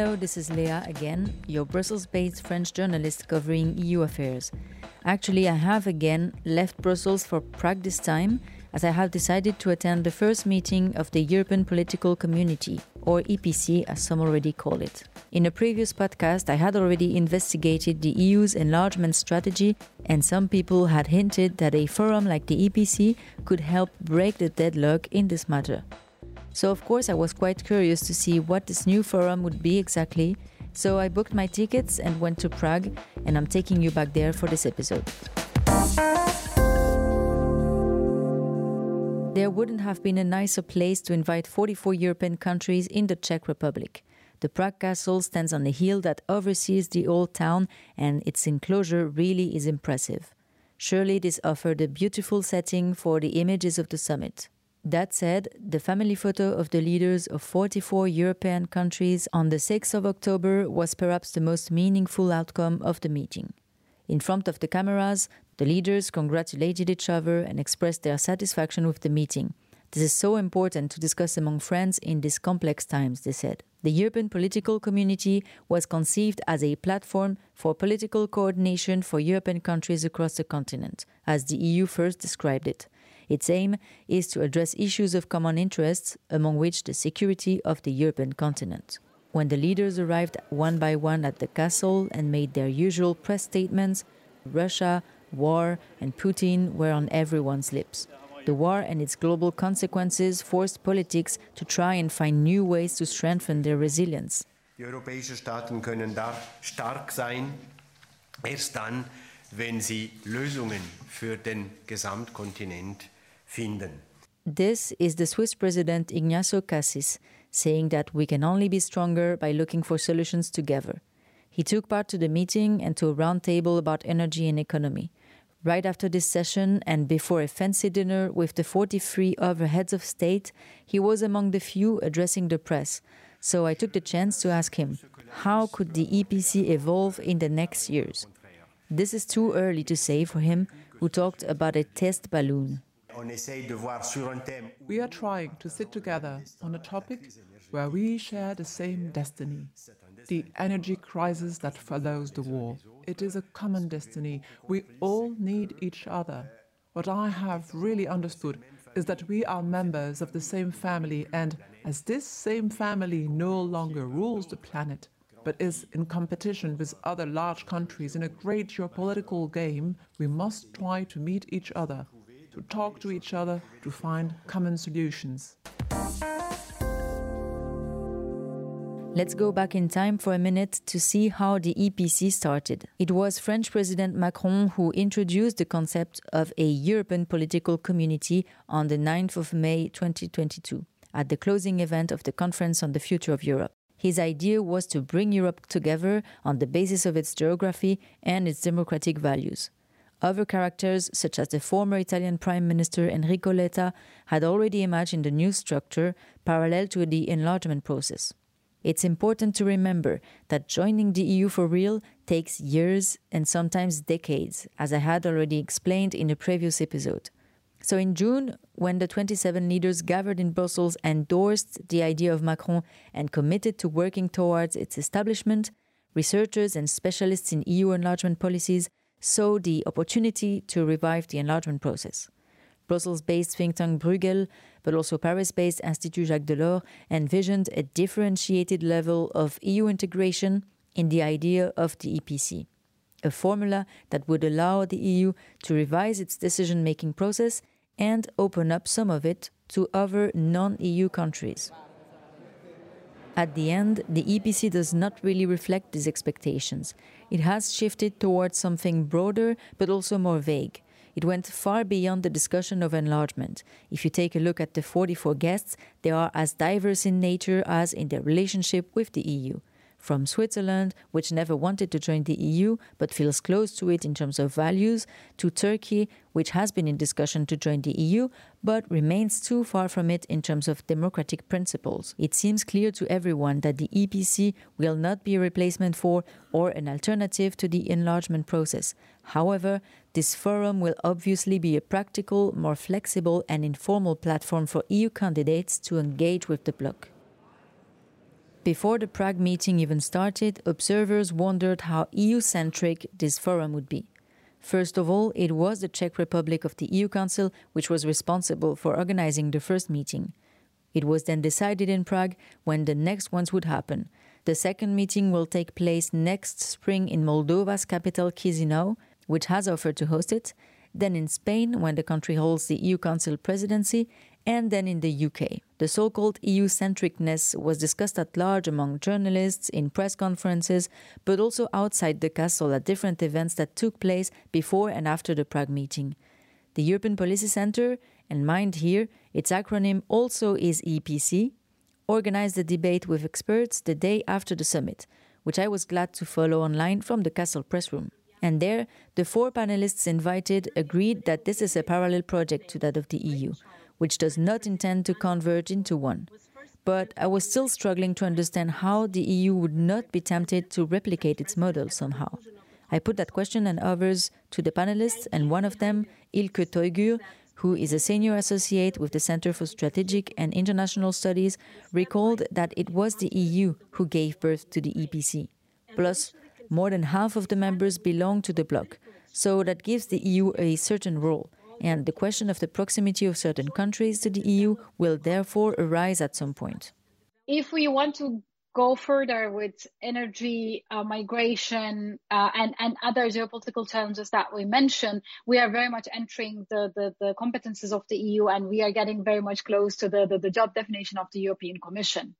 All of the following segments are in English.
Hello, this is Léa again, your Brussels based French journalist covering EU affairs. Actually, I have again left Brussels for Prague this time, as I have decided to attend the first meeting of the European Political Community, or EPC as some already call it. In a previous podcast, I had already investigated the EU's enlargement strategy, and some people had hinted that a forum like the EPC could help break the deadlock in this matter. So, of course, I was quite curious to see what this new forum would be exactly. So, I booked my tickets and went to Prague, and I'm taking you back there for this episode. There wouldn't have been a nicer place to invite 44 European countries in the Czech Republic. The Prague Castle stands on a hill that oversees the old town, and its enclosure really is impressive. Surely, this offered a beautiful setting for the images of the summit. That said, the family photo of the leaders of 44 European countries on the 6th of October was perhaps the most meaningful outcome of the meeting. In front of the cameras, the leaders congratulated each other and expressed their satisfaction with the meeting. This is so important to discuss among friends in these complex times, they said. The European political community was conceived as a platform for political coordination for European countries across the continent, as the EU first described it. Its aim is to address issues of common interests, among which the security of the European continent. When the leaders arrived one by one at the castle and made their usual press statements, Russia, war, and Putin were on everyone's lips. The war and its global consequences forced politics to try and find new ways to strengthen their resilience. Die europäischen Staaten können da stark sein, erst dann, wenn sie Lösungen für den Gesamtkontinent finden. This is the Swiss President Ignazio Cassis saying that we can only be stronger by looking for solutions together. He took part to the meeting and to a roundtable about energy and economy. Right after this session and before a fancy dinner with the 43 other heads of state, he was among the few addressing the press. So I took the chance to ask him, how could the EPC evolve in the next years? This is too early to say for him, who talked about a test balloon. We are trying to sit together on a topic where we share the same destiny the energy crisis that follows the war. It is a common destiny. We all need each other. What I have really understood is that we are members of the same family, and as this same family no longer rules the planet, but is in competition with other large countries in a great geopolitical game, we must try to meet each other, to talk to each other, to find common solutions. Let's go back in time for a minute to see how the EPC started. It was French President Macron who introduced the concept of a European political community on the 9th of May 2022 at the closing event of the Conference on the Future of Europe. His idea was to bring Europe together on the basis of its geography and its democratic values. Other characters, such as the former Italian Prime Minister Enrico Letta, had already imagined a new structure parallel to the enlargement process. It's important to remember that joining the EU for real takes years and sometimes decades, as I had already explained in a previous episode. So, in June, when the 27 leaders gathered in Brussels endorsed the idea of Macron and committed to working towards its establishment, researchers and specialists in EU enlargement policies saw the opportunity to revive the enlargement process. Brussels based think tank Bruegel, but also Paris based Institut Jacques Delors, envisioned a differentiated level of EU integration in the idea of the EPC, a formula that would allow the EU to revise its decision making process and open up some of it to other non EU countries. At the end, the EPC does not really reflect these expectations. It has shifted towards something broader but also more vague. It went far beyond the discussion of enlargement. If you take a look at the 44 guests, they are as diverse in nature as in their relationship with the EU. From Switzerland, which never wanted to join the EU but feels close to it in terms of values, to Turkey, which has been in discussion to join the EU but remains too far from it in terms of democratic principles. It seems clear to everyone that the EPC will not be a replacement for or an alternative to the enlargement process. However, this forum will obviously be a practical, more flexible, and informal platform for EU candidates to engage with the bloc. Before the Prague meeting even started, observers wondered how EU centric this forum would be. First of all, it was the Czech Republic of the EU Council which was responsible for organizing the first meeting. It was then decided in Prague when the next ones would happen. The second meeting will take place next spring in Moldova's capital Chisinau, which has offered to host it, then in Spain when the country holds the EU Council presidency, and then in the UK. The so called EU centricness was discussed at large among journalists, in press conferences, but also outside the castle at different events that took place before and after the Prague meeting. The European Policy Centre, and mind here, its acronym also is EPC, organized a debate with experts the day after the summit, which I was glad to follow online from the castle press room. And there, the four panelists invited agreed that this is a parallel project to that of the EU which does not intend to converge into one. But I was still struggling to understand how the EU would not be tempted to replicate its model somehow. I put that question and others to the panelists, and one of them, Ilke Toygur, who is a senior associate with the Center for Strategic and International Studies, recalled that it was the EU who gave birth to the EPC. Plus, more than half of the members belong to the bloc, so that gives the EU a certain role and the question of the proximity of certain countries to the EU will therefore arise at some point. If we want to go further with energy uh, migration uh, and, and other geopolitical challenges that we mentioned, we are very much entering the, the, the, competences of the EU and we are getting very much close to the, the, the job definition of the European Commission.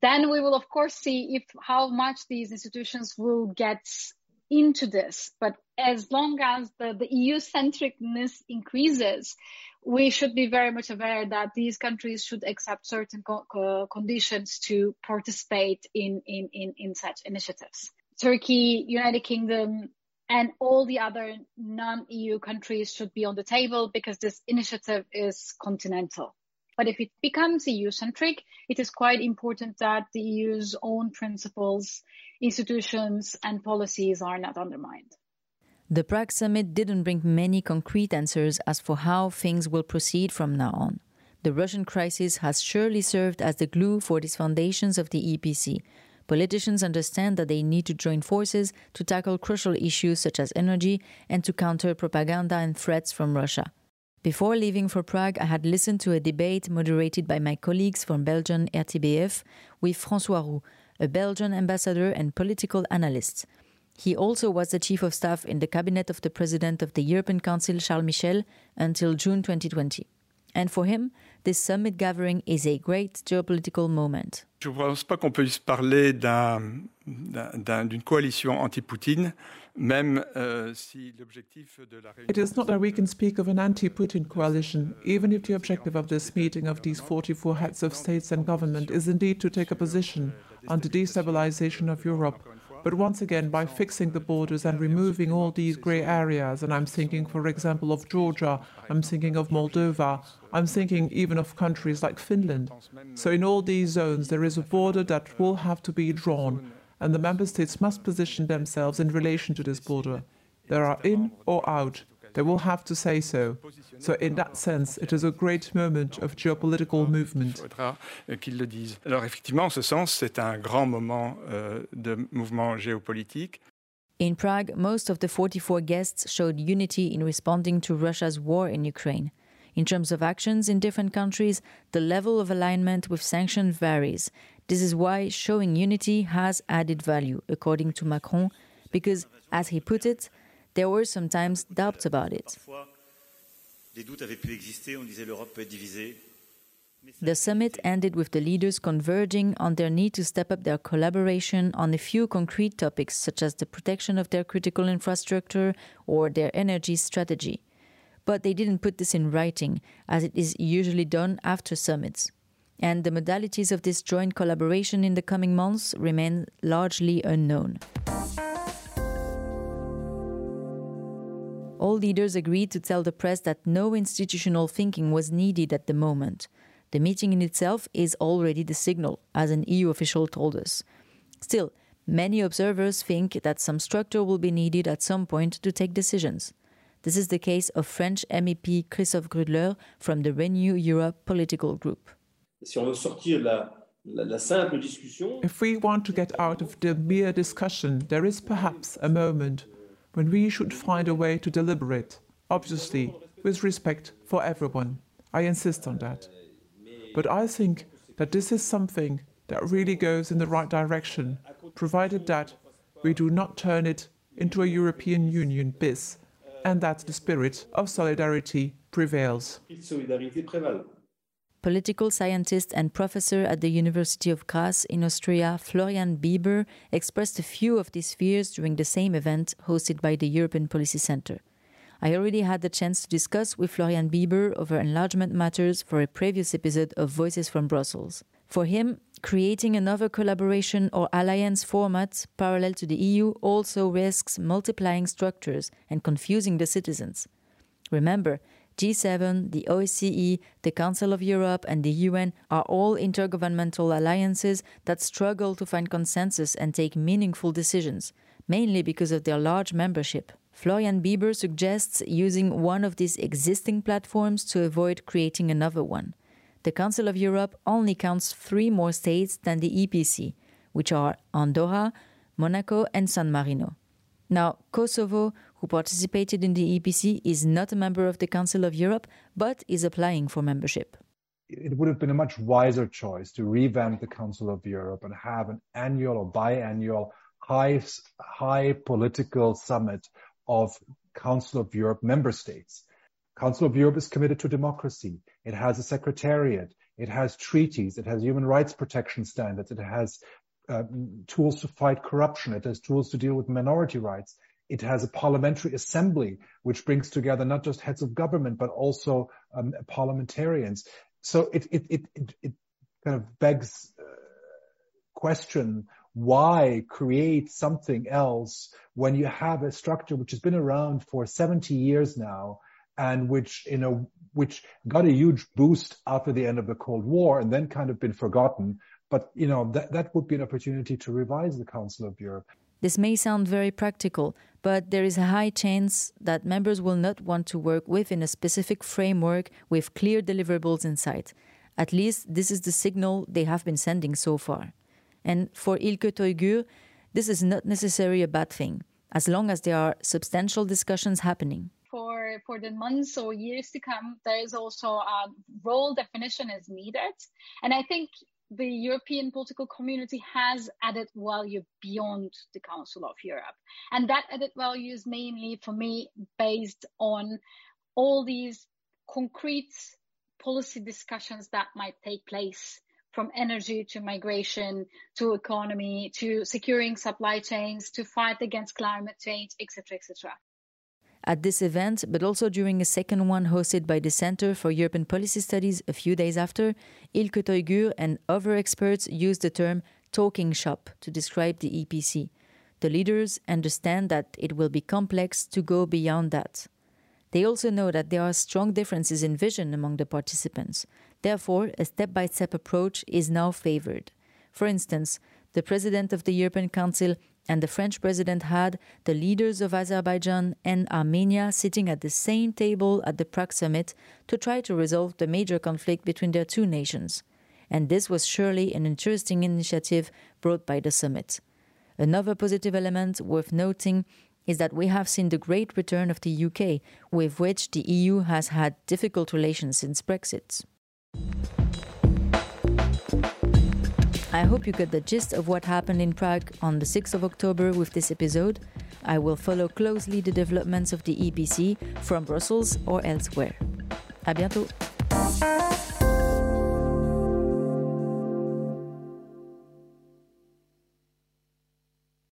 Then we will, of course, see if how much these institutions will get into this. But as long as the, the EU centricness increases, we should be very much aware that these countries should accept certain co- co- conditions to participate in, in, in, in such initiatives. Turkey, United Kingdom, and all the other non-EU countries should be on the table because this initiative is continental. But if it becomes EU centric, it is quite important that the EU's own principles, institutions, and policies are not undermined. The Prague summit didn't bring many concrete answers as for how things will proceed from now on. The Russian crisis has surely served as the glue for these foundations of the EPC. Politicians understand that they need to join forces to tackle crucial issues such as energy and to counter propaganda and threats from Russia. Before leaving for Prague, I had listened to a debate moderated by my colleagues from Belgian RTBF with François Roux, a Belgian ambassador and political analyst. He also was the chief of staff in the cabinet of the president of the European Council, Charles Michel, until June 2020. And for him, this summit gathering is a great geopolitical moment. Je ne pense pas qu'on puisse parler d'une un, coalition anti-Poutine, euh, si l'objectif de la It is not that we can speak of an anti-Putin coalition, even if the objective of this meeting of these 44 heads of states and government is indeed to take a position on the destabilization of Europe but once again by fixing the borders and removing all these grey areas. And I'm thinking, for example, of Georgia, I'm thinking of Moldova, I'm thinking even of countries like Finland. So in all these zones, there is a border that will have to be drawn, and the member states must position themselves in relation to this border. They are in or out. They will have to say so. So, in that sense, it is a great moment of geopolitical movement. Euh, Alors, effectivement, en ce sens, c'est un grand moment euh, de mouvement géopolitique. In Prague, most of the 44 guests showed unity in responding to Russia's war in Ukraine. In terms of actions in different countries, the level of alignment with sanctions varies. This is why showing unity has added value, according to Macron, because, as he put it, there were sometimes doubts about it. The summit ended with the leaders converging on their need to step up their collaboration on a few concrete topics, such as the protection of their critical infrastructure or their energy strategy. But they didn't put this in writing, as it is usually done after summits. And the modalities of this joint collaboration in the coming months remain largely unknown. All leaders agreed to tell the press that no institutional thinking was needed at the moment. The meeting in itself is already the signal, as an EU official told us. Still, many observers think that some structure will be needed at some point to take decisions. This is the case of French MEP Christophe Grudler from the Renew Europe political group. Si on veut sortir la, If we want to get out of the mere discussion, there is perhaps a moment when we should find a way to deliberate, obviously, with respect for everyone. I insist on that. But I think that this is something that really goes in the right direction, provided that we do not turn it into a European Union bis, and that the spirit of solidarity prevails. Political scientist and professor at the University of Graz in Austria, Florian Bieber, expressed a few of these fears during the same event hosted by the European Policy Center. I already had the chance to discuss with Florian Bieber over enlargement matters for a previous episode of Voices from Brussels. For him, creating another collaboration or alliance format parallel to the EU also risks multiplying structures and confusing the citizens. Remember, G7, the OSCE, the Council of Europe, and the UN are all intergovernmental alliances that struggle to find consensus and take meaningful decisions, mainly because of their large membership. Florian Bieber suggests using one of these existing platforms to avoid creating another one. The Council of Europe only counts three more states than the EPC, which are Andorra, Monaco, and San Marino. Now, Kosovo, who participated in the EPC, is not a member of the Council of Europe, but is applying for membership. It would have been a much wiser choice to revamp the Council of Europe and have an annual or biannual high, high political summit of Council of Europe member states. Council of Europe is committed to democracy. It has a secretariat. It has treaties. It has human rights protection standards. It has uh, tools to fight corruption. It has tools to deal with minority rights. It has a parliamentary assembly, which brings together not just heads of government, but also um, parliamentarians. So it, it, it, it, it kind of begs uh, question why create something else when you have a structure which has been around for 70 years now and which you know which got a huge boost after the end of the Cold War and then kind of been forgotten. But you know that that would be an opportunity to revise the Council of Europe. This may sound very practical, but there is a high chance that members will not want to work within a specific framework with clear deliverables in sight. At least this is the signal they have been sending so far. And for Ilke Toygur, this is not necessarily a bad thing, as long as there are substantial discussions happening for for the months or years to come there is also a role definition is needed and i think the european political community has added value beyond the council of europe. And that added value is mainly for me based on all these concrete policy discussions that might take place from energy to migration to economy to securing supply chains to fight against climate change etc etc at this event, but also during a second one hosted by the Center for European Policy Studies a few days after, Ilke Toygur and other experts used the term talking shop to describe the EPC. The leaders understand that it will be complex to go beyond that. They also know that there are strong differences in vision among the participants. Therefore, a step by step approach is now favored. For instance, the president of the European Council and the French president had the leaders of Azerbaijan and Armenia sitting at the same table at the Prague summit to try to resolve the major conflict between their two nations. And this was surely an interesting initiative brought by the summit. Another positive element worth noting is that we have seen the great return of the UK, with which the EU has had difficult relations since Brexit. I hope you got the gist of what happened in Prague on the 6th of October with this episode. I will follow closely the developments of the EPC from Brussels or elsewhere. À bientôt!